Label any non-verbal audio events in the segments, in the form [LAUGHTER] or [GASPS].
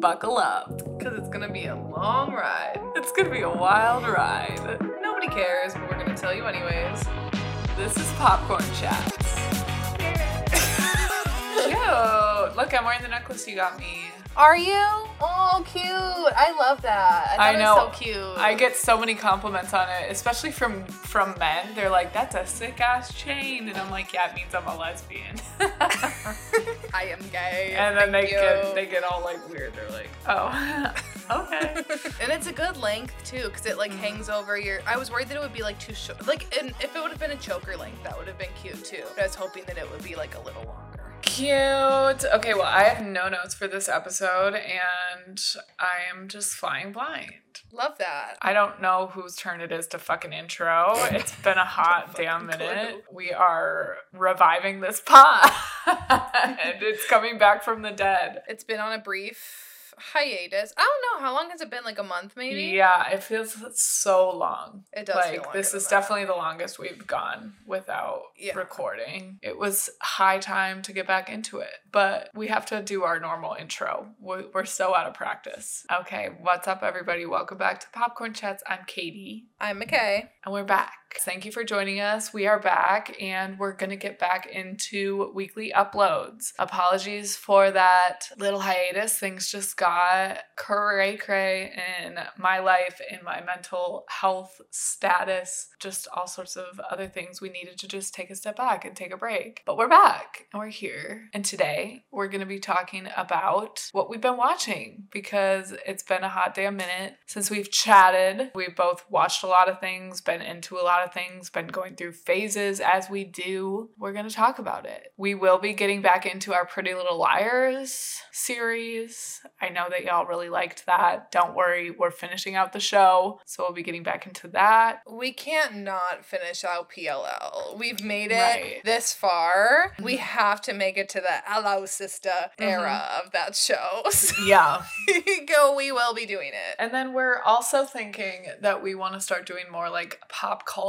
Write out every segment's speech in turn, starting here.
buckle up because it's gonna be a long ride. It's gonna be a wild ride. Nobody cares, but we're gonna tell you anyways. This is Popcorn Chats. [LAUGHS] Cute. Look, I'm wearing the necklace you got me. Are you? Oh, cute. I love that. I I, know. So cute. I get so many compliments on it, especially from from men. They're like, "That's a sick ass chain," and I'm like, "Yeah, it means I'm a lesbian." [LAUGHS] I am gay. [LAUGHS] and then they you. get they get all like weird. They're like, "Oh, [LAUGHS] okay." and it's a good length too, because it like mm-hmm. hangs over your. I was worried that it would be like too short. Like, and if it would have been a choker length, that would have been cute too. But I was hoping that it would be like a little longer. Cute. Okay, well, I have no notes for this episode, and I am just flying blind. Love that. I don't know whose turn it is to fucking intro. [LAUGHS] It's been a hot damn minute. We are reviving this pod, [LAUGHS] and it's coming back from the dead. It's been on a brief hiatus. I don't know how long has it been? Like a month, maybe. Yeah, it feels so long. It does feel like this is that. definitely the longest we've gone without Yeah. recording. It was high time to get back into it, but we have to do our normal intro. We're so out of practice. Okay, what's up, everybody? Welcome back to Popcorn Chats. I'm Katie. I'm Michae. And we're back. Thank you for joining us. We are back and we're going to get back into weekly uploads. Apologies for that little hiatus. Things just got cray cray in my life, in my mental health status, just all sorts of other things. We needed to just take a step back and take a break. But we're back and we're here. And today we're going to be talking about what we've been watching because it's been a hot damn minute since we've chatted. We've both watched a lot of things, been into a lot of things, been going through phases as we do. We're going to talk about it. We will be getting back into our Pretty Little Liars series. I know that y'all really liked that. Don't worry, we're finishing out the show, so we'll be getting back into that. We can't not finish out PLL. We've made it Right. this far. We have to make it to the Hello Sister era Mm-hmm. of that show. [LAUGHS] So Yeah. go, we will be doing it. And then we're also thinking that we want to start doing more like pop culture,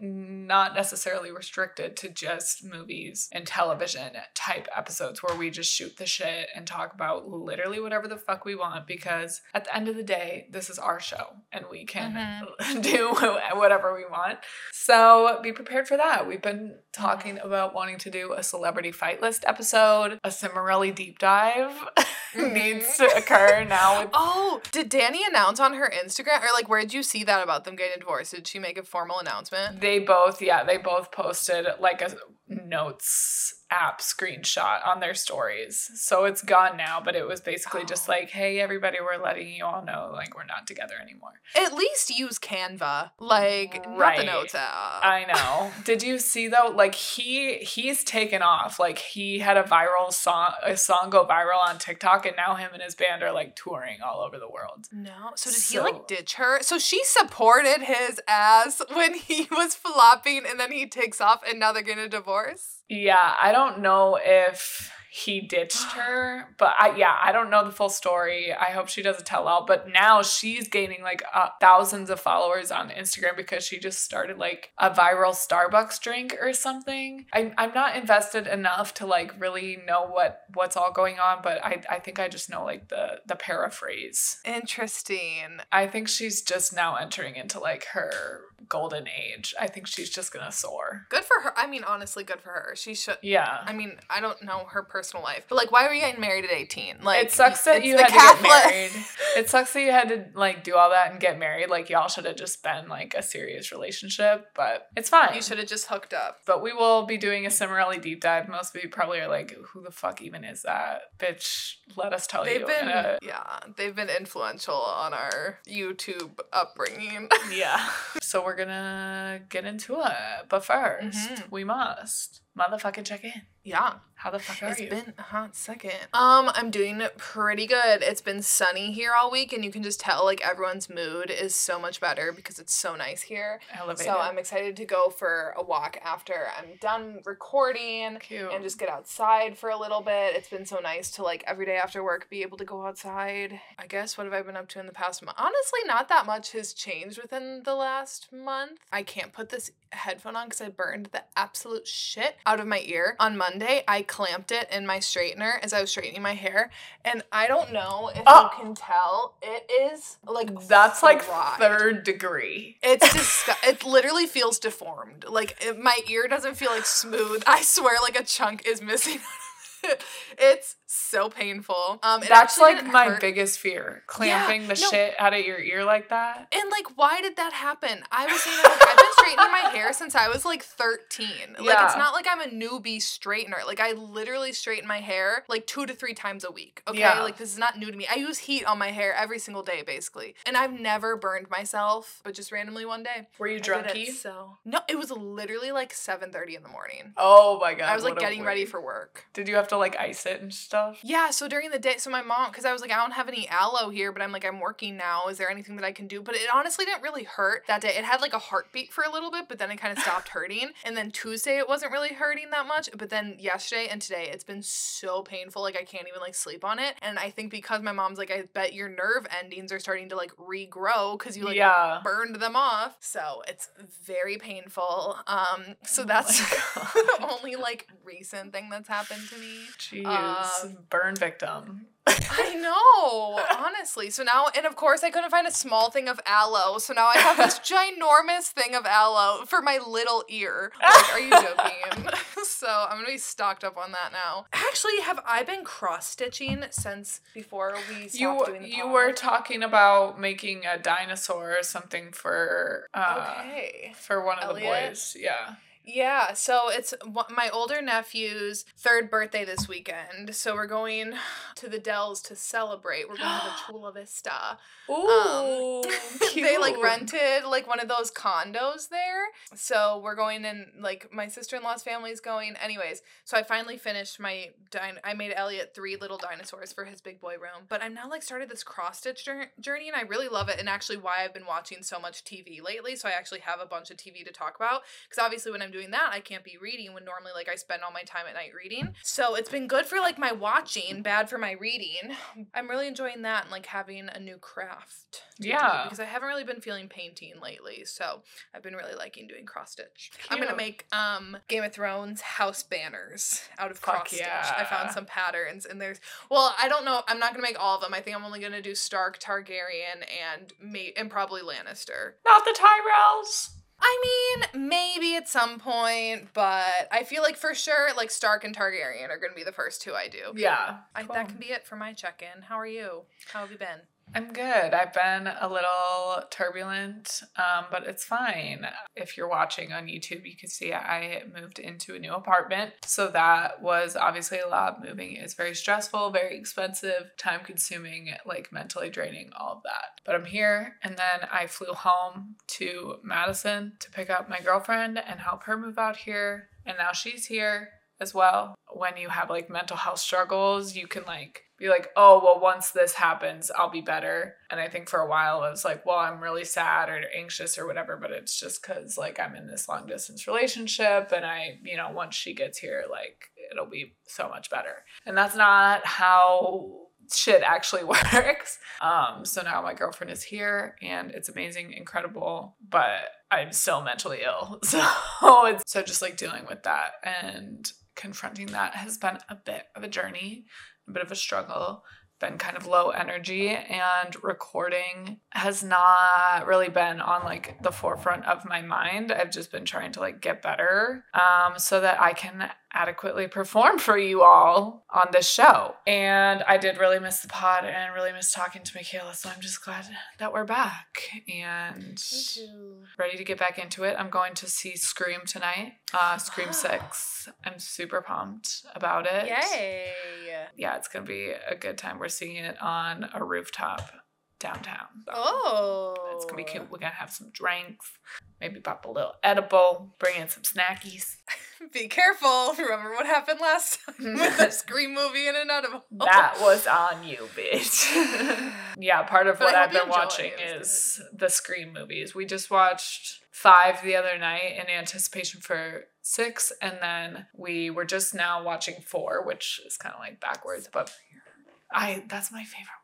not necessarily restricted to just movies and television type episodes where we just shoot the shit and talk about literally whatever the fuck we want because at the end of the day, this is our show and we can mm-hmm. [LAUGHS] do [LAUGHS] whatever we want. So be prepared for that. We've been talking mm-hmm. about wanting to do a celebrity fight list episode, a Cimorelli deep dive [LAUGHS] needs to occur now with [LAUGHS] Oh, did Dani announce on her Instagram or like where did you see that about them getting divorced? Did she make a formal announcement? They both, yeah, they both posted like a notes app screenshot on their stories. So it's gone now, but it was basically just like, hey, everybody, we're letting you all know like we're not together anymore. At least use Canva. Like not the notes app. I know. Did you see though? Like he he's taken off. Like he had a viral song, a song go viral on TikTok, and now him and his band are like touring all over the world. No. So did he like ditch her? So she supported his ass when he [LAUGHS] was flopping and then he takes off and now they're getting a Yeah, I don't know if he ditched her, but I yeah, I don't know the full story. I hope she doesn't tell all. But now she's gaining like uh, thousands of followers on Instagram because she just started like a viral Starbucks drink or something. I'm I'm not invested enough to like really know what what's all going on, but I I think I just know like the the paraphrase. Interesting. I think she's just now entering into like her golden age. I think she's just gonna soar. Good for her. I mean, honestly, good for her. She should. Yeah. I mean, I don't know her personal life, but like, why were you getting married at 18? Like, it sucks that you had to get married. [LAUGHS] It sucks that you had to like do all that and get married. Like y'all should have just been like a serious relationship, but it's fine. You should have just hooked up. But we will be doing a Cimorelli deep dive. Most of you probably are like, "Who the fuck even is that bitch?" Let us tell They've you. been, Uh, yeah, they've been influential on our YouTube upbringing. yeah. [LAUGHS] [LAUGHS] So we're gonna get into it, but 1st Mhm. we must motherfucking check in. yeah, How the fuck are it's you? been a hot second. Um, I'm doing pretty good. It's been sunny here all week, and you can just tell like everyone's mood is so much better because it's so nice here. Elevated. So I'm excited to go for a walk after I'm done recording. Cute. and just get outside for a little bit. It's been so nice to like every day after work be able to go outside. I guess what have I been up to in the past month? Honestly, not that much has changed within the last last month. I can't put this headphone on because I burned the absolute shit out of my ear. On Monday, I clamped it in my straightener as I was straightening my hair. And I don't know if Oh. you ah! can tell, it is like That's like third degree. It's [LAUGHS] disgu- it literally feels deformed. Like it, my ear doesn't feel like smooth. I swear, like a chunk is missing. [LAUGHS] out of it. It's so painful. Um, That's like my hurt. biggest fear. Clamping the no. shit out of your ear like that. And like, why did that happen? I was saying, like, I've been straightening my hair since I was like 13. Like, Yeah. it's not like I'm a newbie straightener. Like, I literally straighten my hair like two to three times a week. Okay. Yeah. Like, this is not new to me. I use heat on my hair every single day, basically. And I've never burned myself, but just randomly one day. Were you drunky? so no, it was literally like 7:30 in the morning. Oh my god. I was like getting ready for work. Did you have to like ice it and stuff? Yeah, so during the day, so my mom, because I was like, I don't have any aloe here, but I'm like, I'm working now. Is there anything that I can do? But it honestly didn't really hurt that day. It had like a heartbeat for a little bit, but then it kind of stopped hurting. And then Tuesday, it wasn't really hurting that much. But then yesterday and today, it's been so painful. Like, I can't even like sleep on it. And I think because my mom's like, I bet your nerve endings are starting to like regrow because you like yeah. burned them off. So it's very painful. Um, so Oh that's [LAUGHS] my the only like recent thing that's happened to me. Jeez. Um, Burn victim. I know, honestly. So now, and of course, I couldn't find a small thing of aloe. So now I have this [LAUGHS] ginormous thing of aloe for my little ear. [LAUGHS] Like, are you joking? [LAUGHS] so I'm gonna be stocked up on that now. Actually, have I been cross stitching since before we stopped You doing the you were talking about making a dinosaur or something for uh okay. for one of Elliot? the boys. Yeah. Yeah, so it's my older nephew's third birthday this weekend. So we're going [SIGHS] to the Dells to celebrate. We're going to the [GASPS] Chula Vista. Um, Ooh, [LAUGHS] they like rented like one of those condos there. So we're going and like my sister-in-law's family is going. Anyways, so I finally finished my din- I made Elliot three little dinosaurs for his big boy room. But I'm now like started this cross stitch jour- journey and I really love it and actually why I've been watching so much TV lately. So I actually have a bunch of TV to talk about because obviously when I'm doing that I can't be reading when normally like I spend all my time at night reading. So it's been good for like my watching, bad for my reading. I'm really enjoying that and like having a new craft. Yeah. because I haven't really been feeling painting lately. So I've been really liking doing cross stitch. I'm gonna make um Game of Thrones house banners out of cross stitch. Yeah. I found some patterns and there's well, I don't know. I'm not gonna make all of them. I think I'm only gonna do Stark, Targaryen, and may and probably Lannister. Not the Tyrells. I mean, maybe at some point, but I feel like for sure, like Stark and Targaryen are gonna be the first two I do. Yeah. I. That can be it for my check-in. How are you? How have you been? I'm good. I've been a little turbulent, um, but it's fine. If you're watching on YouTube, you can see I moved into a new apartment. So that was obviously a lot. Moving is very stressful, very expensive, time consuming, like mentally draining, all of that. But I'm here. And then I flew home to Madison to pick up my girlfriend and help her move out here. And now she's here as well. When you have like mental health struggles, you can like be like, oh, well, once this happens, I'll be better. And I think for a while I was like, well, I'm really sad or anxious or whatever, but it's just because like I'm in this long distance relationship and I, you know, once she gets here, like it'll be so much better. And that's not how shit actually [LAUGHS] works. Um, so now my girlfriend is here and it's amazing, incredible, but I'm still mentally ill. [LAUGHS] So it's so just like dealing with that and confronting that has been a bit of a journey, a bit of a struggle. Been kind of low energy and recording has not really been on like the forefront of my mind. I've just been trying to like get better um, so that I can adequately perform for you all on this show. And I did really miss the pod and really miss talking to Michaela. So I'm just glad that we're back and ready to get back into it. I'm going to see Scream tonight, uh, Scream [GASPS] 6. I'm super pumped about it. Yay! Yeah, it's going to be a good time. We're seeing it on a rooftop downtown. So Oh, It's going to be cute. We're going to have some drinks, maybe pop a little edible, bring in some snackies. [LAUGHS] Be careful. Remember what happened last time [LAUGHS] with the [LAUGHS] Scream movie and an edible. That was on you, bitch. yeah, part of But what I've been watching it. It was is the Scream movies. We just watched five the other night in anticipation for six, and then we were just now watching four, which is kind of like backwards, but I that's my favorite one.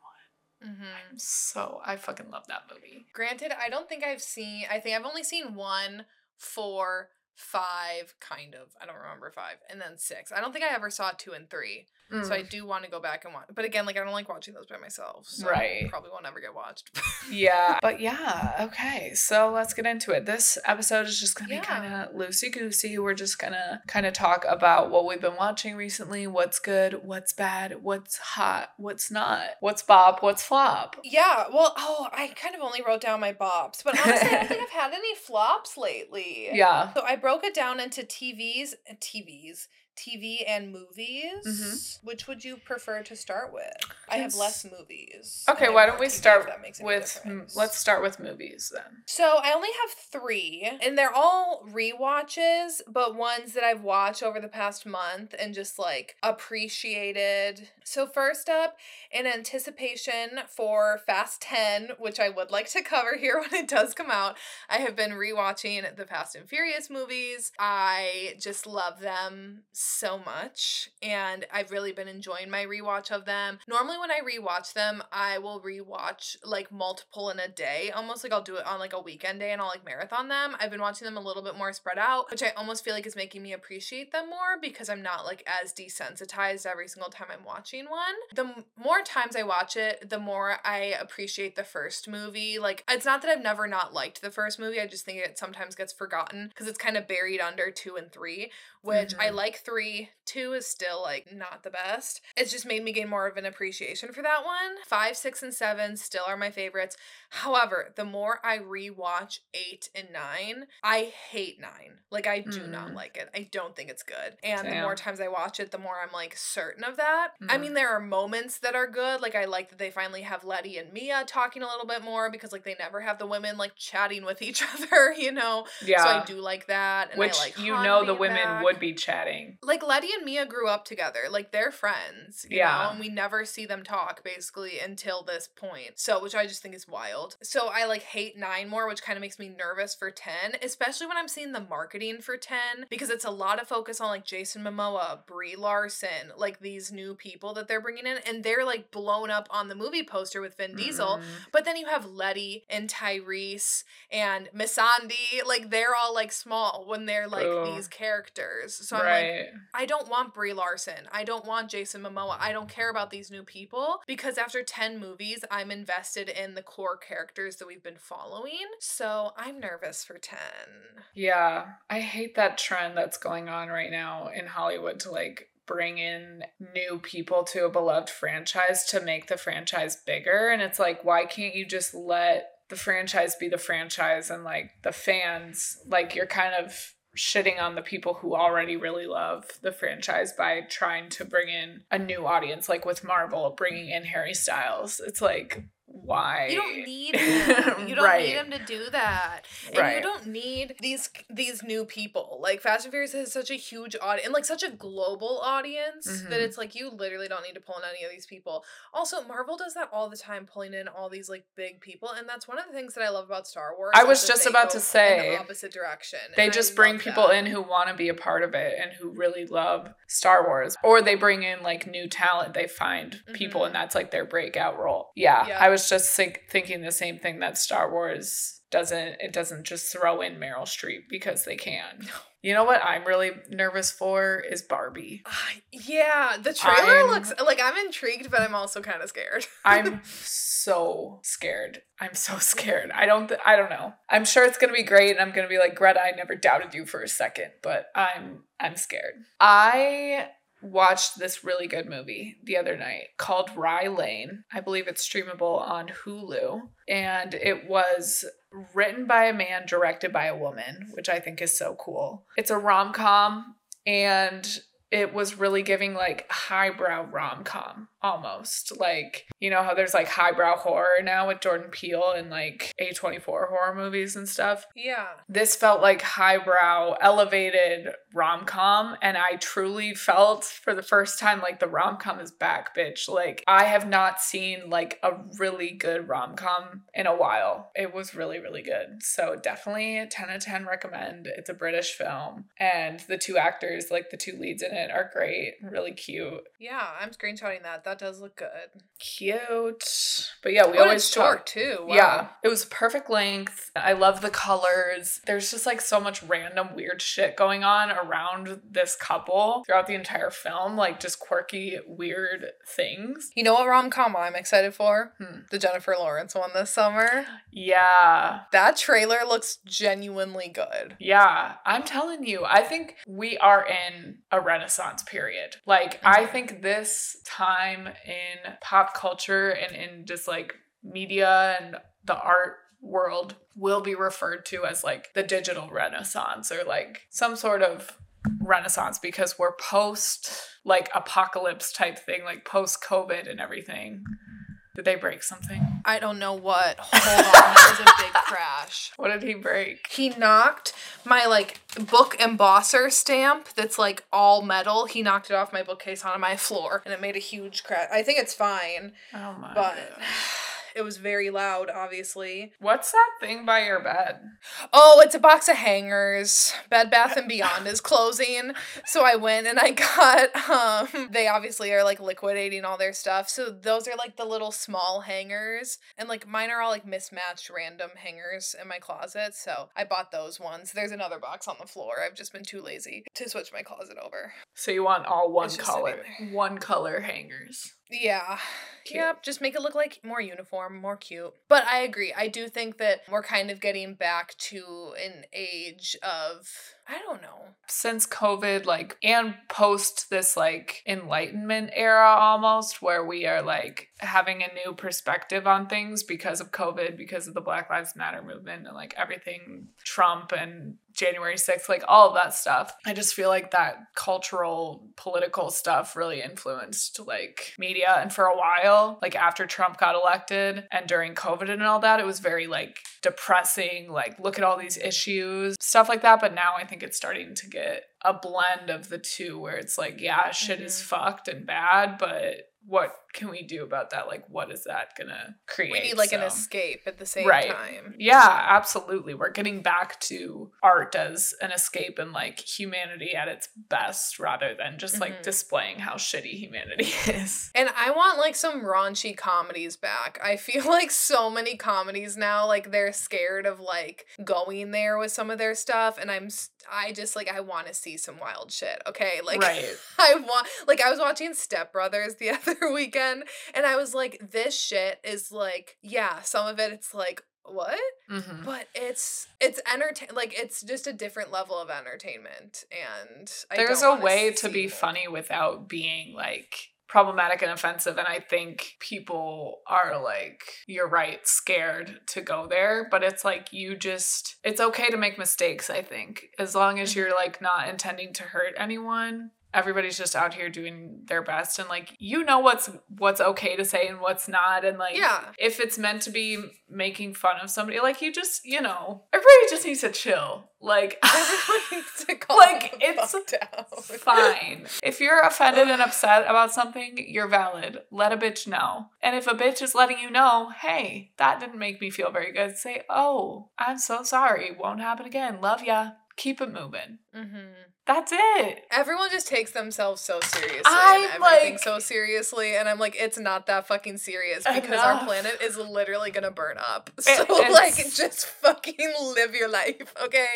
Mm-hmm. So I fucking love that movie. Granted, I don't think I've seen. I think I've only seen one, four, five, kind of. I don't remember five, and then six. I don't think I ever saw two and three. So I Mm. do want to go back and watch. But again, like I don't like watching those by myself. So Right. Probably won't ever get watched. [LAUGHS] yeah. But yeah, okay. So let's get into it. This episode is just gonna Yeah. be kind of loosey goosey. We're just gonna kind of talk about what we've been watching recently, what's good, what's bad, what's hot, what's not, what's bop, what's flop. yeah. Well, oh, I kind of only wrote down my bops, but honestly, I don't think [LAUGHS] I've had any flops lately. Yeah. So I broke it down into TVs, TVs, TV and movies. Mhm. Which would you prefer to start with? I have less movies. Okay, why don't we TV, start with m- let's start with movies then. So I only have three, and they're all rewatches, but ones that I've watched over the past month and just like appreciated. So first up, in anticipation for Fast 10, which I would like to [LAUGHS] cover here when it does come out, I have been rewatching the Fast and Furious movies. I just love them so much, and I've really been enjoying my rewatch of them. Normally, when I rewatch them, I will rewatch like multiple in a day, almost like I'll do it on like a weekend day and I'll like marathon them. I've been watching them a little bit more spread out, which I almost feel like is making me appreciate them more because I'm not like as desensitized every single time I'm watching one. The m- more times I watch it, the more I appreciate the first movie. Like, it's not that I've never not liked the first movie, I just think it sometimes gets forgotten because it's kind of buried under two and three, which I Mhm. like three. Two is still like not the best. It's just made me gain more of an appreciation for that one. Five, six, and seven still are my favorites. However, the more I rewatch eight and nine, I hate nine. Like, I do not Mm. like it. I don't think it's good. And the more times I watch it, the more I'm like certain of that. I Mhm. mean, there are moments that are good. Like, I like that they finally have Letty and Mia talking a little bit more because, like, they never have the women like chatting with each [LAUGHS] other, you know? Yeah. So I do like that. And Which I like you know the women back would be chatting. Like Letty and Mia grew up together. Like they're friends. Yeah. Know? And we never see them talk basically until this point. So which I just think is wild. So I like hate nine more, which kind of makes me nervous for ten, especially when I'm seeing the marketing for ten, because it's a lot of focus on like Jason Momoa, Brie Larson, like these new people that they're bringing in, and they're like blown up on the movie poster with Vin Diesel. Mm. But then you have Letty and Tyrese and Missandei, like they're all like small when they're like Ooh. these characters. So I'm like. I don't want Brie Larson. I don't want Jason Momoa. I don't care about these new people because after 10 movies, I'm invested in the core characters that we've been following. So I'm nervous for 10. Yeah, I hate that trend that's going on right now in Hollywood to like bring in new people to a beloved franchise to make the franchise bigger. And it's like, why can't you just let the franchise be the franchise and like the fans, like you're kind of shitting on the people who already really love the franchise by trying to bring in a new audience, like with Marvel bringing in Harry Styles. It's like, why? [LAUGHS] You don't need him. You don't Right. need him to do that. And Right. you don't need these these new people. Like Fast and Furious has such a huge audience and like such a global audience Mhm. that it's like you literally don't need to pull in any of these people. Also, Marvel does that all the time, pulling in all these like big people, and that's one of the things that I love about Star Wars. I was just about to in say, the opposite direction. they and I just bring people that. in who want to be a part of it and who really love Star Wars or they bring in like new talent they find people Mhm. and that's like their breakout role. Yeah, Yeah. I was just think- thinking the same thing that Star Wars doesn't it doesn't just throw in Meryl Streep because they can. You know what I'm really nervous for is Barbie. Ah, yeah, the trailer I'm- looks like I'm intrigued, but I'm also kind of scared. [LAUGHS] I'm so scared. I'm so scared. I don't. Th- I don't know. I'm sure it's gonna be great, and I'm gonna be like Greta. I never doubted you for a second, but I'm I'm scared. I watched this really good movie the other night called Rye Lane. I believe it's streamable on Hulu, and it was written by a man, directed by a woman, which I think is so cool. It's a rom com, and it was really giving like highbrow rom com almost. Like, you know how there's like highbrow horror now with Jordan Peele and like A24 horror movies and stuff? Yeah. This felt like highbrow, elevated rom com. And I truly felt for the first time like the rom com is back, bitch. Like, I have not seen like a really good rom com in a while. It was really, really good. So, definitely a 10 out of 10 recommend. It's a British film. And the two actors, like the two leads in it, are great, really cute. Yeah, I'm screenshotting that. That does look good. Cute. But yeah, we Oh, always short talk. too. Wow. Yeah, it was perfect length. I love the colors. There's just like so much random weird shit going on around this couple throughout the entire film, like just quirky, weird things. You know what rom com I'm excited for? Hmm. The Jennifer Lawrence one this summer. Yeah. That trailer looks genuinely good. Yeah, I'm telling you, I think we are in a renaissance period. Like, I think this time in pop culture and in just like media and the art world will be referred to as like the digital renaissance or like some sort of renaissance because we're post like apocalypse type thing, like post COVID and everything. Did they break something? I don't know what. Hold on, that was a big [LAUGHS] crash. What did he break? He knocked my like book embosser stamp that's like all metal. He knocked it off my bookcase onto my floor and it made a huge crash. I think it's fine, Oh my but God. [SIGHS] [SIGHS] [SIGHS] it was very loud, obviously. What's that thing by your bed? Oh, it's a box of hangers. Bed Bath and Beyond is [LAUGHS] closing. So I went and I got [LAUGHS] um they obviously are like liquidating all their stuff. So those are like the little small hangers and like mine are all like mismatched random hangers in my closet. So I bought those ones. There's another box on the floor. I've just been too lazy to switch my closet over. So you want all one color, one color hangers. Yeah. Cute. Yep, just make it look like more uniform, more cute. But I agree. I do think that we're kind of getting back to an age of I don't know. Since COVID, like, and post this like enlightenment era almost, where we are like having a new perspective on things because of COVID, because of the Black Lives Matter movement, and like everything Trump and January 6th, like all of that stuff. I just feel like that cultural, political stuff really influenced like media. And for a while, like after Trump got elected and during COVID and all that, it was very like depressing, like look at all these issues, stuff like that. But now I think it's starting to get a blend of the two where it's like, yeah, shit is Mhm. fucked and bad, but what can we do about that? Like, what is that gonna create? We need like an escape at the same Right. time. Yeah, absolutely. We're getting back to art as an escape and like humanity at its best rather than just like Mhm. displaying how shitty humanity [LAUGHS] is. And I want like some raunchy comedies back. I feel [LAUGHS] like so many comedies now like they're scared of like going there with some of their stuff and I'm I just like I want to see some wild shit. Okay? Like right. [LAUGHS] I want like I was watching Step Brothers the other weekend and I was like this shit is like yeah, some of it it's like what? hmm But it's it's entertain like it's just a different level of entertainment and I There's a way to be more. funny without being like problematic and offensive and i think people are like you're right scared to go there but it's like you just it's okay to make mistakes i think as long as you're like not intending to hurt anyone everybody's just out here doing their best and like you know what's what's okay to say and what's not and like Yeah. if it's meant to be making fun of somebody like you just you know everybody just needs to chill like [LAUGHS] Everyone needs to calm Like, it's down. [LAUGHS] fine. If you're offended and upset about something, you're valid. Let a bitch know. And if a bitch is letting you know, hey, that didn't make me feel very good, say, oh, I'm so sorry. Won't happen again. Love ya. Keep it moving. hmm That's it. Everyone just takes themselves so seriously I'm and everything like- so seriously, and I'm like, it's not that fucking serious because our planet is literally gonna burn up. [LAUGHS] So it's- like, just fucking live your life, okay?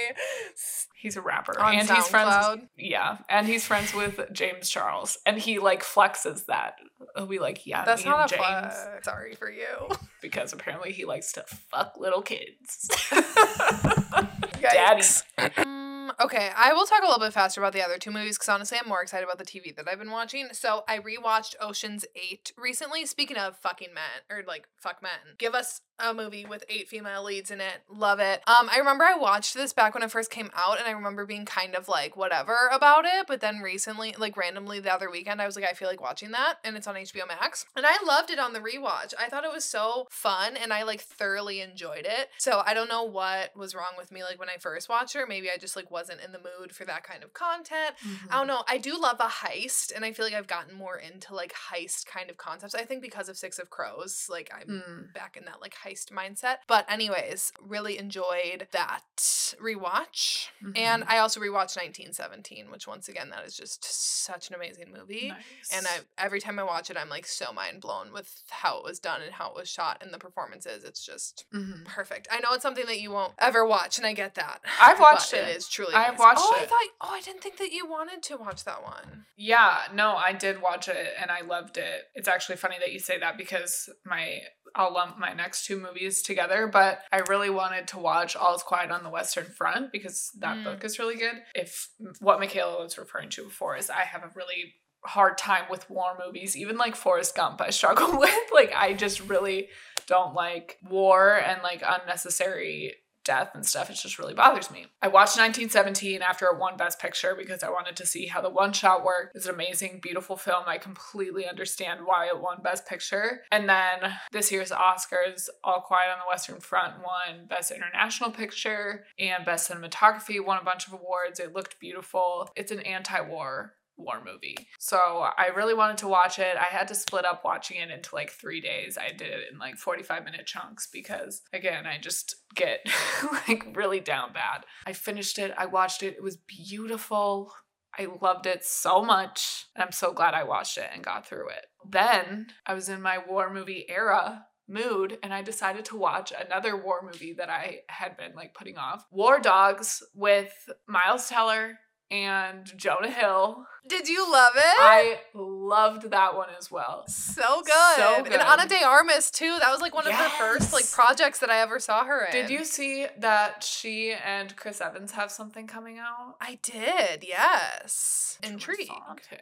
He's a rapper. On and he's friends SoundCloud. Yeah. And he's friends with James Charles. And he like flexes that. He'll be like, yeah, That's me and not a James. fun. Sorry for you, [LAUGHS] Because apparently he likes to fuck little kids. [LAUGHS] Yikes. [CLEARS THROAT] Mm, okay, I will talk a little bit faster about the other two movies because honestly, I'm more excited about the TV that I've been watching. So I rewatched Ocean's Eight recently. Speaking of fucking men or like fuck men, give us a movie with eight female leads in it. Love it. Um, I remember I watched this back when it first came out, and I remember being kind of like whatever about it. But then recently, like randomly the other weekend, I was like, I feel like watching that, and it's on HBO Max, and I loved it on the rewatch. I thought it was so fun, and I like thoroughly enjoyed it. So I don't know what was wrong with me like when I first watched it. Maybe I just like wasn't in the mood for that kind of content. Mm-hmm. I don't know. I do love a heist, and I feel like I've gotten more into like heist kind of concepts. I think because of Six of Crows, like I'm Mm. back in that like heist mindset. But anyways, really enjoyed that rewatch. And Mhm. I also rewatched 1917, which once again that is just such an amazing movie. Nice. And I every time I watch it, I'm like so mind blown with how it was done and how it was shot and the performances. It's just Mhm. perfect. I know it's something that you won't ever watch, and I get that. I've [LAUGHS] watched it. It is truly. I've amazing. watched oh, I thought. Oh, I didn't think that you wanted to watch that one. Yeah, no, I did watch it and I loved it. It's actually funny that you say that because my I'll lump my next two movies together, but I really wanted to watch All's Quiet on the Western Front because that Mm. book is really good. If what Michaela was referring to before is I have a really hard time with war movies, even like Forrest Gump, I struggle [LAUGHS] with. Like I just really don't like war and like unnecessary death and stuff. It just really bothers me. I watched 1917 after it won Best Picture because I wanted to see how the one shot worked. It's an amazing, beautiful film. I completely understand why it won Best Picture. And then this year's Oscars, All Quiet on the Western Front won Best International Picture and Best Cinematography, won a bunch of awards. It looked beautiful. It's an anti war war movie. So I really wanted to watch it. I had to split up watching it into like three days. I did it in like 45 minute chunks because again, I just get [LAUGHS] like really down bad. I finished it, I watched it, it was beautiful. I loved it so much. And I'm so glad I watched it and got through it. Then I was in my war movie era mood and I decided to watch another war movie that I had been like putting off. War Dogs with Miles Teller and Jonah Hill. Did you love it? I loved that one as well. so good. So good. And. Ana de Armas too. That was like one of her first like projects that I ever saw her in. Did you see that she and Chris Evans have something coming out? I did. Yes. Intrigued. Okay.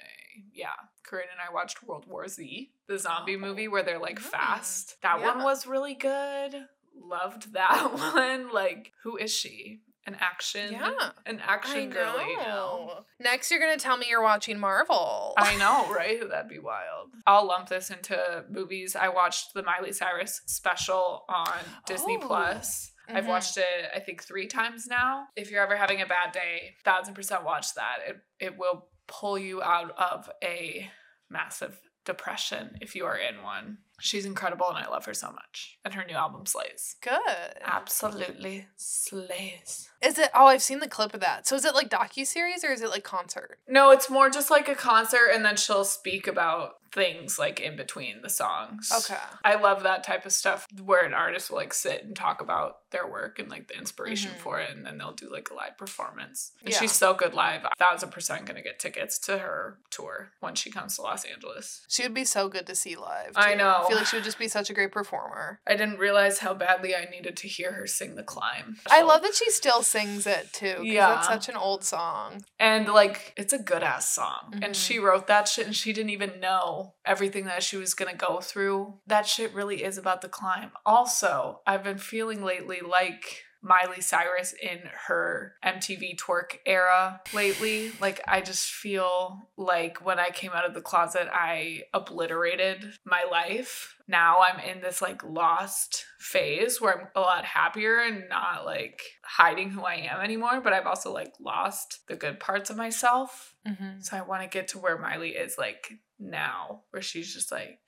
Yeah. Corinne and I watched World War Z, the zombie Oh. movie where they're like Mm, fast. That one was really good. Loved that [LAUGHS] one. Like, who is she? An action, Yeah. an action girly now. know. Next, you're gonna tell me you're watching Marvel. I [LAUGHS] know, right? That'd be wild. I'll lump this into movies. I watched the Miley Cyrus special on Disney Oh. Plus. I've Mhm. watched it, I think, three times now. If you're ever having a bad day, thousand percent watch that. It it will pull you out of a massive depression if you are in one. She's incredible and I love her so much. And her new album slays. Good. Absolutely slays. Is it? Oh, I've seen the clip of that. So is it like docu series or is it like concert? No, it's more just like a concert, and then she'll speak about things like in between the songs. Okay. I love that type of stuff where an artist will like sit and talk about their work and like the inspiration Mhm. for it, and then they'll do like a live performance. And Yeah. she's so good live. A thousand percent gonna get tickets to her tour when she comes to Los Angeles. She would be so good to see live. I know. I feel like she would just be such a great performer. I didn't realize how badly I needed to hear her sing the climb. I love that she still sings it too. Yeah. it's such an old song. And like, it's a good ass song. And Mhm. she wrote that shit and she didn't even know everything that she was gonna go through. That shit really is about the climb. Also, I've been feeling lately like Miley Cyrus in her MTV twerk era lately. Like, I just feel like when I came out of the closet, I obliterated my life. Now I'm in this like lost phase where I'm a lot happier and not like hiding who I am anymore, but I've also like lost the good parts of myself. Mm-hmm. So I want to get to where Miley is like now, where she's just like,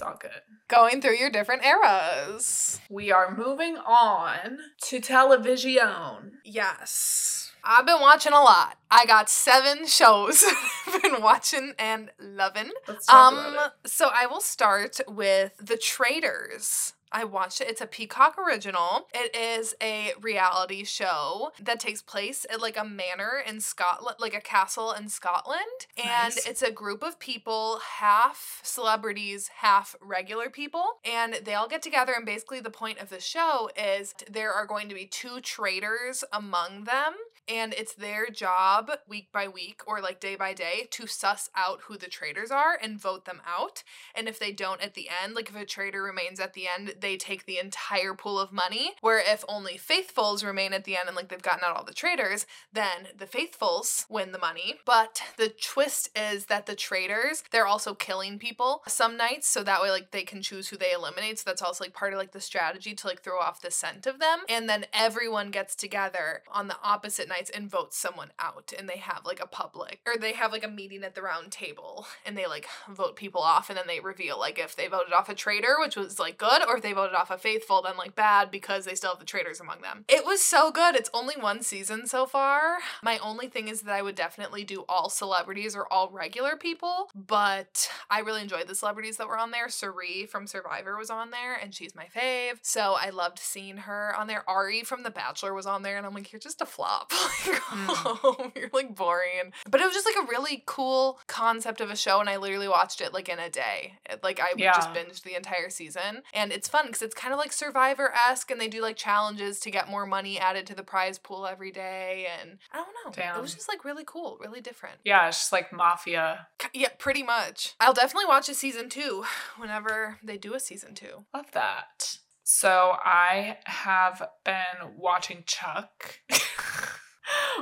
it's all good. Going through your different eras. We are moving on to television. Yes. I've been watching a lot. I got seven [LAUGHS] shows I've been watching and loving. Let's talk Um, about so I will start with The Traitors. I watched it. It's a Peacock original. It is a reality show that takes place at like a manor in Scotland, like a castle in Scotland. And it's a group of people, half celebrities, half regular people. And they all get together. And basically, the point of the show is there are going to be two traitors among them. And it's their job week by week or like day by day to suss out who the traitors are and vote them out. And if they don't at the end, like if a traitor remains at the end, they take the entire pool of money. Where if only faithfuls remain at the end and like they've gotten out all the traitors, then the faithfuls win the money. But the twist is that the traitors, they're also killing people some nights. So that way, like they can choose who they eliminate. So that's also like part of like the strategy to like throw off the scent of them. And then everyone gets together on the opposite night nights and votes someone out and they have like a public or they have like a meeting at the round table and they like vote people off and then they reveal like if they voted off a traitor, which was like good, or if they voted off a faithful, then like bad because they still have the traitors among them. It was so good. It's only one season so far. My only thing is that I would definitely do all celebrities or all regular people, but I really enjoyed the celebrities that were on there. Cirie from Survivor was on there and she's my fave. So I loved seeing her on there. Arie from The Bachelor was on there and I'm like, you're just a flop. [LAUGHS] like, [LAUGHS] oh, you're like boring. But it was just like a really cool concept of a show and I literally watched it like in a day. It- Like I Yeah. just binged the entire season. And it's fun because it's kind of like Survivor-esque and they do like challenges to get more money added to the prize pool every day. And I don't know. It was just like really cool, really different. Yeah, it's just like mafia. Yeah, pretty much. I'll definitely watch a season two [SIGHS] whenever they do a season two. Love that. So I have been watching Chuck [LAUGHS]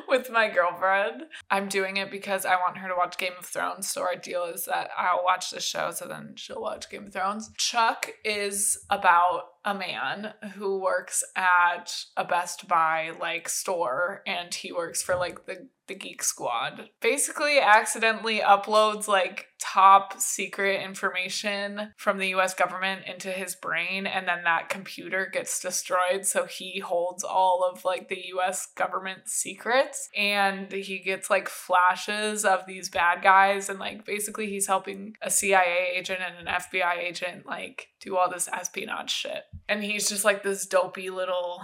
with my girlfriend. I'm doing it because I want her to watch Game of Thrones. So our deal is that I'll watch the show, so then she'll watch Game of Thrones. Chuck is about a man who works at a Best Buy like store and he works for like the the Geek Squad. Basically accidentally uploads like top secret information from the US government into his brain and then that computer gets destroyed so he holds all of like the US government secrets and he gets like flashes of these bad guys and like basically he's helping a CIA agent and an FBI agent like do all this espionage shit. And he's just like this dopey little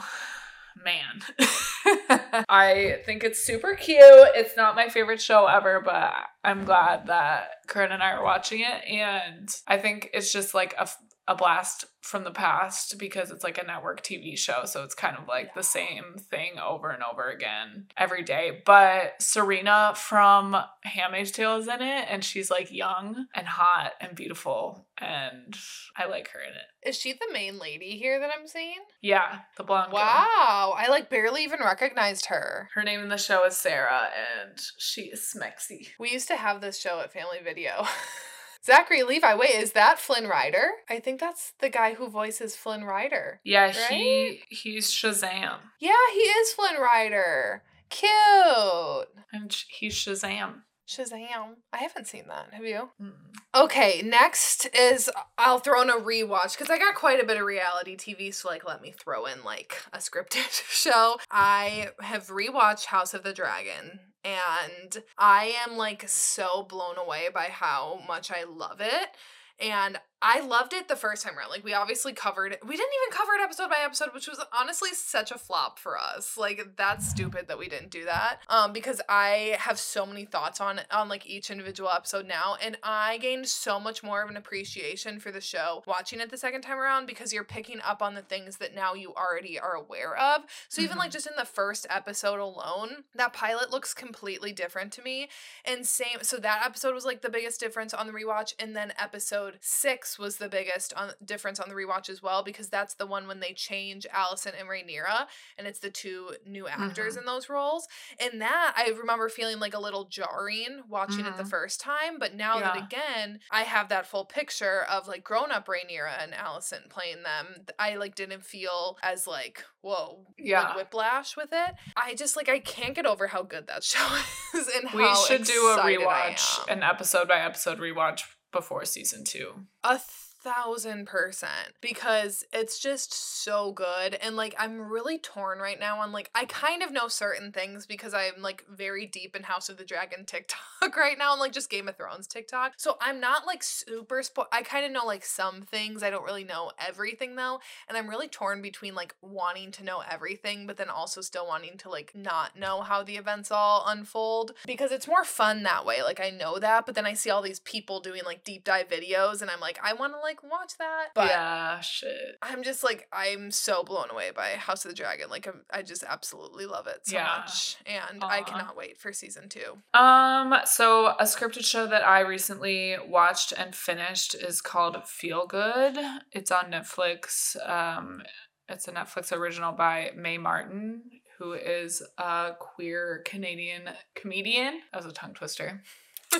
man. [LAUGHS] I think it's super cute. It's not my favorite show ever, but I'm glad that Corinne and I are watching it. And I think it's just like a, a blast from the past because it's like a network TV show. So it's kind of like the same thing over and over again every day. But Serena from Handmaid's Tale is in it, and she's like young and hot and beautiful. And I like her in it. Is she the main lady here that I'm seeing? Yeah, the blonde girl. Wow, I like barely even recognized her. Her name in the show is Sarah, and she is smexy. We used to have this show at Family Video. [LAUGHS] Zachary Levi, wait, is that Flynn Rider? I think that's the guy who voices Flynn Rider. Yeah, he he's Shazam, Yeah, he is Flynn Rider. Cute. and he's Shazam. Shazam. I haven't seen that. Have you? Mm. Okay, next is I'll throw in a rewatch because I got quite a bit of reality TV, so like let me throw in like a scripted [LAUGHS] show. I have rewatched House of the Dragon and I am like so blown away by how much I love it. And I loved it the first time around. Like we obviously covered it. We didn't even cover it episode by episode, which was honestly such a flop for us. Like that's stupid that we didn't do that. Um, because I have so many thoughts on on like each individual episode now, and I gained so much more of an appreciation for the show watching it the second time around because you're picking up on the things that now you already are aware of. So even like just in the first episode alone, that pilot looks completely different to me. And same, so that episode was like the biggest difference on the rewatch, and then episode six was the biggest on difference on the rewatch as well because that's the one when they change Alicent and Rhaenyra, and it's the two new actors Mhm. in those roles. And that I remember feeling like a little jarring watching it the Mhm. first time, but now that again I have that full picture of like grown up Rhaenyra and Alicent playing them, I like didn't feel as like whoa Yeah. like whiplash with it. I just like I can't get over how good that [LAUGHS] show is and We should do a rewatch, an episode by episode rewatch before season two. A thousand percent because it's just so good and like i'm really torn right now on like i kind of know certain things because i'm like very deep in house of the dragon tiktok [LAUGHS] right now and like just game of thrones tiktok so i'm not like super spo- i kind of know like some things i don't really know everything though and i'm really torn between like wanting to know everything but then also still wanting to like not know how the events all unfold because it's more fun that way like i know that but then i see all these people doing like deep dive videos and i'm like i want to like watch that but yeah, shit. i'm just like i'm so blown away by house of the dragon like I'm, i just absolutely love it so Yeah. much and i cannot wait for season two Um, so a scripted show that I recently watched and finished is called Feel Good. It's on Netflix. Um, it's a Netflix original by Mae Martin, who is a queer Canadian comedian. That was a tongue twister.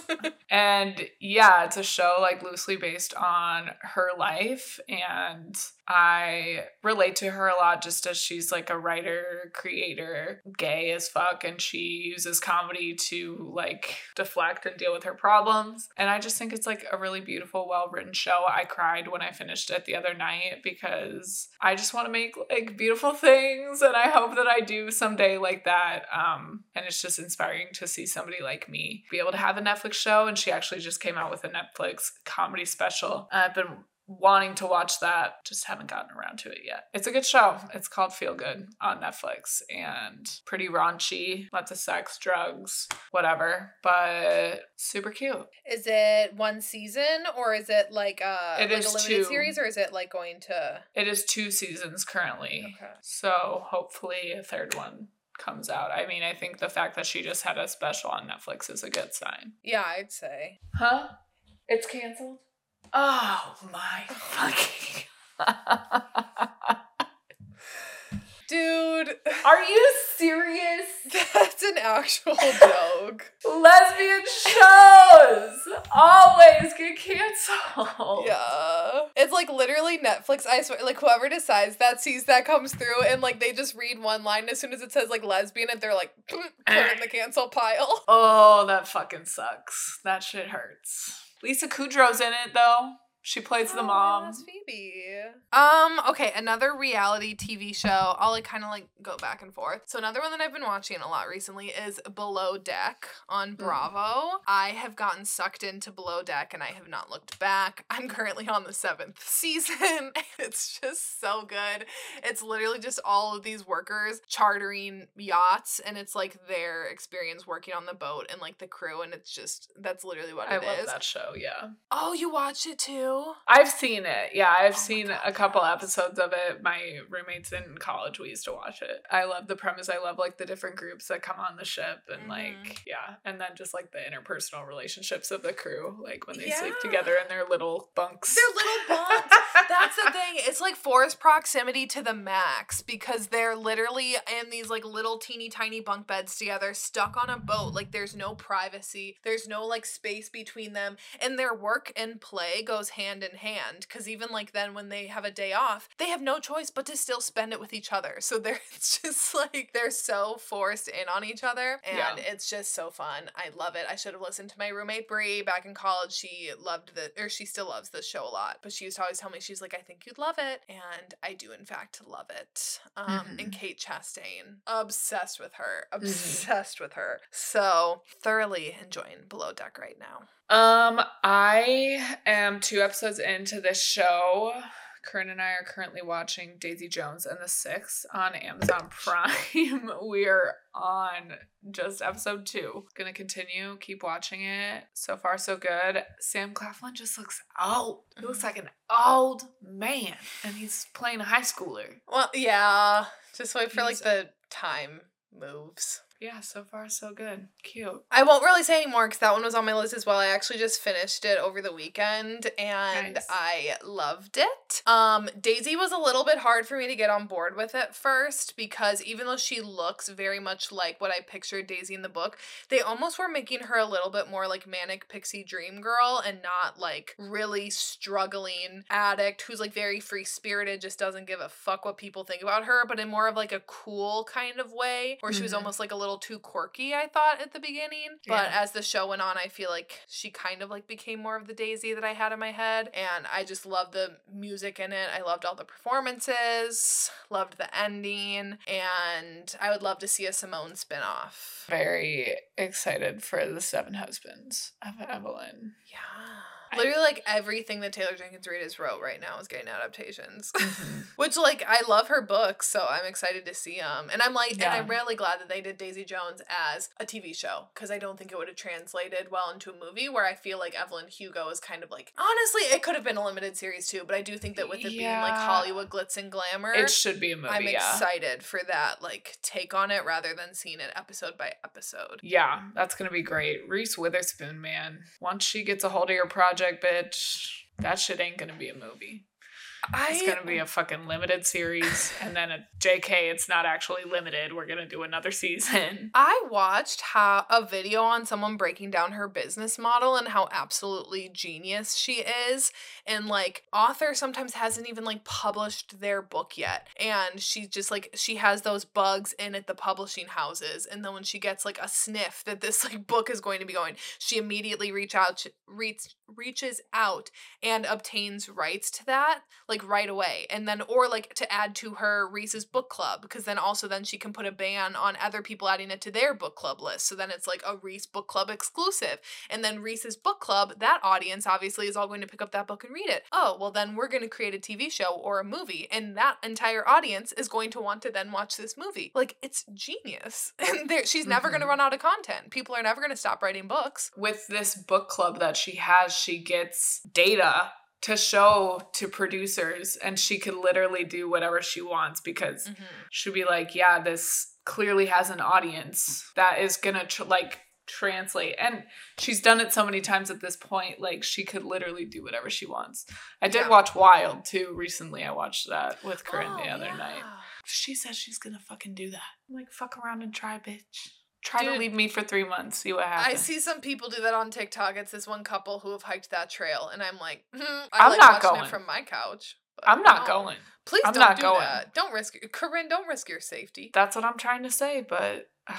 [LAUGHS] and yeah, it's a show like loosely based on her life. And I relate to her a lot just as she's like a writer, creator, gay as fuck, and she uses comedy to like deflect and deal with her problems. And I just think it's like a really beautiful, well written show. I cried when I finished it the other night because I just want to make like beautiful things and I hope that I do someday like that. Um, and it's just inspiring to see somebody like me be able to have a Netflix show. And she actually just came out with a Netflix comedy special. I've been wanting to watch that just haven't gotten around to it yet. It's a good show. It's called feel good on netflix and pretty raunchy lots of sex drugs whatever but super cute. Is it one season or is it like a It like is a limited two. series or is it like going to it is two seasons currently. Okay. so hopefully a third one comes out. I mean i think the fact that she just had a special on netflix is a good sign. Yeah, I'd say. huh? It's canceled oh my fucking Dude, Are you serious? [LAUGHS] that's an actual joke. Lesbian shows always get canceled. Yeah. It's like literally Netflix, I swear, like whoever decides that sees that comes through and like they just read one line as soon as it says like lesbian and they're like [CLEARS THROAT] put in the cancel pile. Oh, that fucking sucks. That shit hurts. Lisa Kudrow's in it though. She plays the Oh, mom. that's Phoebe. Um, okay, another reality TV show. I'll like kind of like go back and forth. So another one that I've been watching a lot recently is Below Deck on Bravo. I have gotten sucked into Below Deck and I have not looked back. [LAUGHS] I'm currently on the seventh [LAUGHS] season. [LAUGHS] it's just so good. It's literally just all of these workers chartering yachts and it's like their experience working on the boat and like the crew and it's just that's literally what I it is. love that show, yeah. Oh, you watched it too? I've seen it. Yeah, I've Oh seen God, a couple yes. episodes of it. My roommates in college, we used to watch it. I love the premise. I love like the different groups that come on the ship and Mhm. like, yeah. And then just like the interpersonal relationships of the crew, like when they sleep together in their little bunks. They're little bunks. That's the thing. It's like forced proximity to the max because they're literally in these like little teeny tiny bunk beds together, stuck on a boat. Like there's no privacy, there's no like space between them, and their work and play goes hand in hand. Because even like then when they have a day off, they have no choice but to still spend it with each other. So they're [LAUGHS] it's just like they're so forced in on each other, and Yeah. it's just so fun. I love it. I should have listened to my roommate Brie back in college. She loved the or she still loves this show a lot, but she used to always tell me she's like, I think you'd love it, and I do in fact love it. Um, and Kate Chastain, obsessed with her, obsessed with her. So thoroughly enjoying Below Deck right now. Um, I am two episodes into this show. Corinne and I are currently watching Daisy Jones and the Six on Amazon Prime. [LAUGHS] we are on just episode two. Gonna continue, keep watching it. So far, so good. Sam Claflin just looks old. He looks Mhm. like an old man, and he's playing a high schooler. Well, yeah, just wait for like He's- the time moves. Yeah, so far, so good. Cute. I won't really say anymore because that one was on my list as well. I actually just finished it over the weekend and Nice. I loved it. Um, Daisy was a little bit hard for me to get on board with at first because even though she looks very much like what I pictured Daisy in the book, they almost were making her a little bit more like manic pixie dream girl and not like really struggling addict who's like very free spirited, just doesn't give a fuck what people think about her, but in more of like a cool kind of way where she was Mhm. almost like a little too quirky, I thought at the beginning. But Yeah. as the show went on, I feel like she kind of like became more of the Daisy that I had in my head. And I just loved the music in it. I loved all the performances, loved the ending, and I would love to see a Simone spinoff. Very excited for the Seven Husbands of Evelyn. Yeah. Literally, like everything that Taylor Jenkins Reid has wrote right now is getting adaptations. Mhm. [LAUGHS] Which, like, I love her books, so I'm excited to see them. And I'm like, Yeah. and I'm really glad that they did Daisy Jones as a TV show because I don't think it would have translated well into a movie. Where I feel like Evelyn Hugo is kind of like, honestly, it could have been a limited series too. But I do think that with it being like Hollywood glitz and glamour, It should be a movie. I'm yeah. excited for that like take on it rather than seeing it episode by episode. Yeah, that's gonna be great. Reese Witherspoon, man. Once she gets a hold of your project, bitch, that shit ain't gonna be a movie. It's gonna be a fucking limited series, [LAUGHS] and then a JK. It's not actually limited. We're gonna do another season. [LAUGHS] I watched how a video on someone breaking down her business model and how absolutely genius she is. And like author sometimes hasn't even like published their book yet. And she just like she has those bugs in at the publishing houses. And then when she gets like a sniff that this like book is going to be going, she immediately reach out reach reaches out and obtains rights to that like right away and then or like to add to her reese's book club because then also then she can put a ban on other people adding it to their book club list so then it's like a reese book club exclusive and then reese's book club that audience obviously is all going to pick up that book and read it. Oh well then we're going to create a tv show or a movie and that entire audience is going to want to then watch this movie. Like it's genius [LAUGHS] and there she's never going to mm-hmm. run out of content. People are never going to stop writing books. With this book club that she has, she gets data to show to producers, and she could literally do whatever she wants because mm-hmm. she'd be like, yeah, this clearly has an audience that is gonna tr- like translate. And she's done it so many times at this point, like she could literally do whatever she wants. I did Yeah. watch Wild too recently. I watched that with Corinne oh, the Oh, other night. She says she's gonna fucking do that. I'm like, fuck around and try, bitch. Try to leave me for three months, see what happens. I see some people do that on TikTok. It's this one couple who have hiked that trail, and I'm like, hmm, I I'm like not watching going. it from my couch. I'm not no. going. Please I'm don't do going. that. Don't risk Corinne. Don't risk your safety. That's what I'm trying to say, but ugh,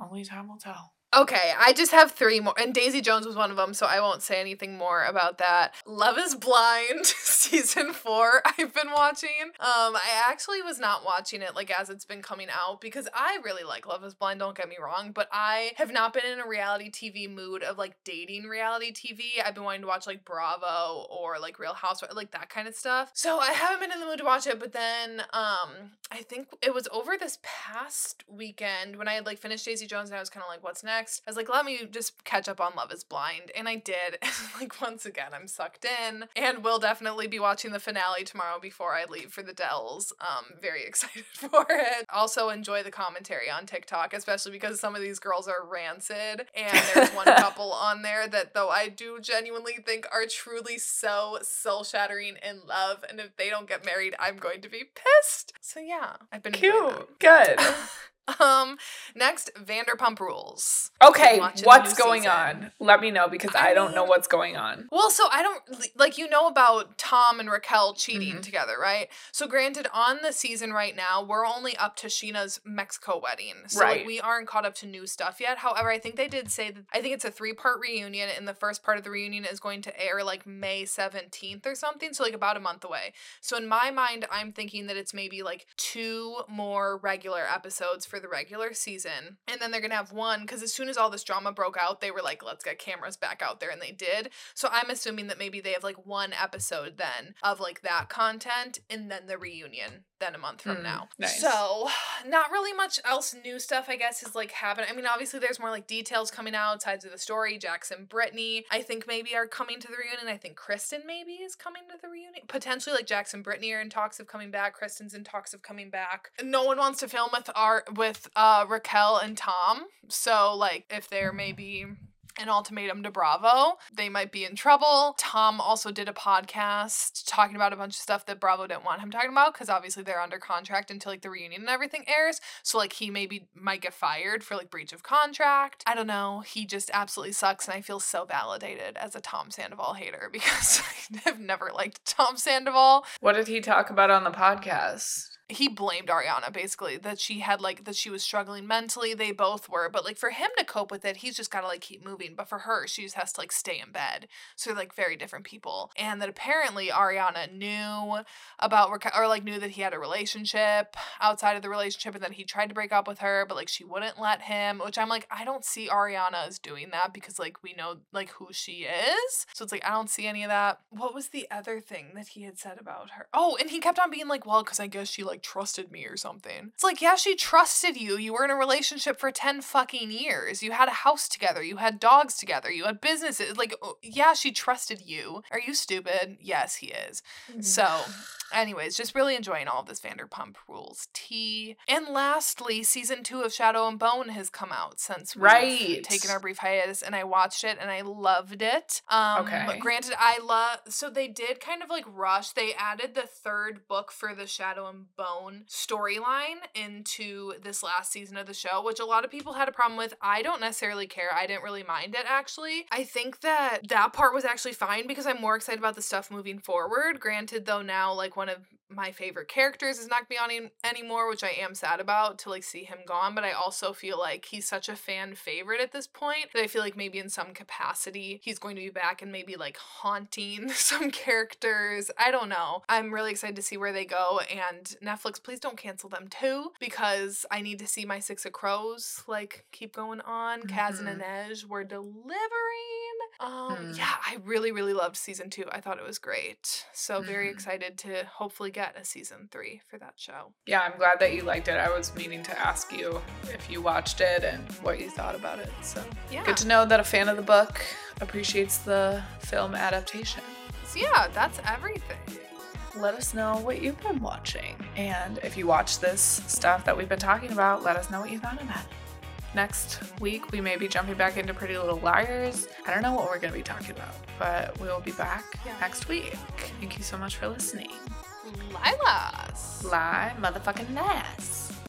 only time will tell. Okay, I just have three more, and Daisy Jones was one of them, so I won't say anything more about that. Love is Blind [LAUGHS] season four. I've been watching. Um, I actually was not watching it like as it's been coming out because I really like Love is Blind. Don't get me wrong, but I have not been in a reality TV mood of like dating reality TV. I've been wanting to watch like Bravo or like Real Housewives, like that kind of stuff. So I haven't been in the mood to watch it. But then, um, I think it was over this past weekend when I had like finished Daisy Jones and I was kind of like, what's next? I was like, let me just catch up on Love is Blind. And I did. [LAUGHS] Like, once again, I'm sucked in. And we'll definitely be watching the finale tomorrow before I leave for the Dells. Um, very [LAUGHS] excited for it. Also, enjoy the commentary on TikTok, especially because some of these girls are rancid. And there's one [LAUGHS] couple on there that, though, I do genuinely think are truly so soul shattering in love. And if they don't get married, I'm going to be pissed. So, yeah, I've been Cute. Good. Um, next, Vanderpump Rules. Okay, what's going season. on? Let me know because I I, don't know what's going on. Well, so I don't like you know about Tom and Raquel cheating Mhm. together, right? So granted, on the season right now, we're only up to Scheana's Mexico wedding, so like, Right. we aren't caught up to new stuff yet. However, I think they did say that I think it's a three part reunion, and the first part of the reunion is going to air like May seventeenth or something, so like about a month away. So in my mind, I'm thinking that it's maybe like two more regular episodes for the regular season, and then they're gonna have one because as soon as all this drama broke out, they were like, "Let's get cameras back out there," and they did. So I'm assuming that maybe they have like one episode then of like that content, and then the reunion then a month from Mm, now. nice. So not really much else new stuff, I guess, is like happening. I mean, obviously there's more like details coming out, sides of the story. Jackson, Brittany, I think maybe are coming to the reunion. I think Kristen maybe is coming to the reunion. Potentially like Jackson, Brittany are in talks of coming back. Kristen's in talks of coming back. No one wants to film with our with uh Raquel and Tom. So like if they're maybe an ultimatum to Bravo. They might be in trouble. Tom also did a podcast talking about a bunch of stuff that Bravo didn't want him talking about because obviously they're under contract until like the reunion and everything airs. So like he maybe might get fired for like breach of contract. I don't know. He just absolutely sucks and I feel so validated as a Tom Sandoval hater [LAUGHS] because I have never liked Tom Sandoval What did he talk about on the podcast? He blamed Ariana basically that she had like that she was struggling mentally. They both were, but like for him to cope with it, he's just got to like keep moving. But for her, she just has to like stay in bed. So they're like very different people. And that apparently Ariana knew about or like knew that he had a relationship outside of the relationship and that he tried to break up with her, but like she wouldn't let him, which I'm like, I don't see Ariana as doing that because like we know like who she is. So it's like I don't see any of that. What was the other thing that he had said about her? Oh, and he kept on being like, well, because I guess she like like trusted me or something. It's like, yeah, she trusted you. You were in a relationship for 10 fucking years. You had a house together. You had dogs together. You had businesses. Like, oh, yeah, she trusted you. Are you stupid? Yes, he is. So, [SIGHS] anyways, just really enjoying all of this Vanderpump Rules tea. And lastly, season two of Shadow and Bone has come out since we've Right. taken our brief hiatus, and I watched it and I loved it. Um, Okay. Granted, I love. So they did kind of like rush. They added the third book for the Shadow and Bone storyline into this last season of the show, which a lot of people had a problem with. I don't necessarily care. I didn't really mind it actually. I think that that part was actually fine because I'm more excited about the stuff moving forward. Granted, though, now like one of my favorite characters is not gonna be on anymore, which I am sad about to like see him gone. But I also feel like he's such a fan favorite at this point that I feel like maybe in some capacity he's going to be back and maybe like haunting [LAUGHS] some characters. I don't know. I'm really excited to see where they go. And Netflix, please don't cancel them too, because I need to see my Six of Crows like keep going on. Kaz and Mhm. Inej were delivering. Um, Hmm. yeah, I really, really loved season two. I thought it was great. So very Mhm. excited to hopefully get a season three for that show. Yeah, I'm glad that you liked it. I was meaning to ask you if you watched it and what you thought about it. So Yeah. good to know that a fan of the book appreciates the film adaptation. So yeah, that's everything. Let us know what you've been watching. And if you watch this stuff that we've been talking about, let us know what you thought about it. Next week, we may be jumping back into Pretty Little Liars. I don't know what we're going to be talking about, but we'll be back Yeah. next week. Thank you so much for listening. LYLAS. Lie, motherfucking nice.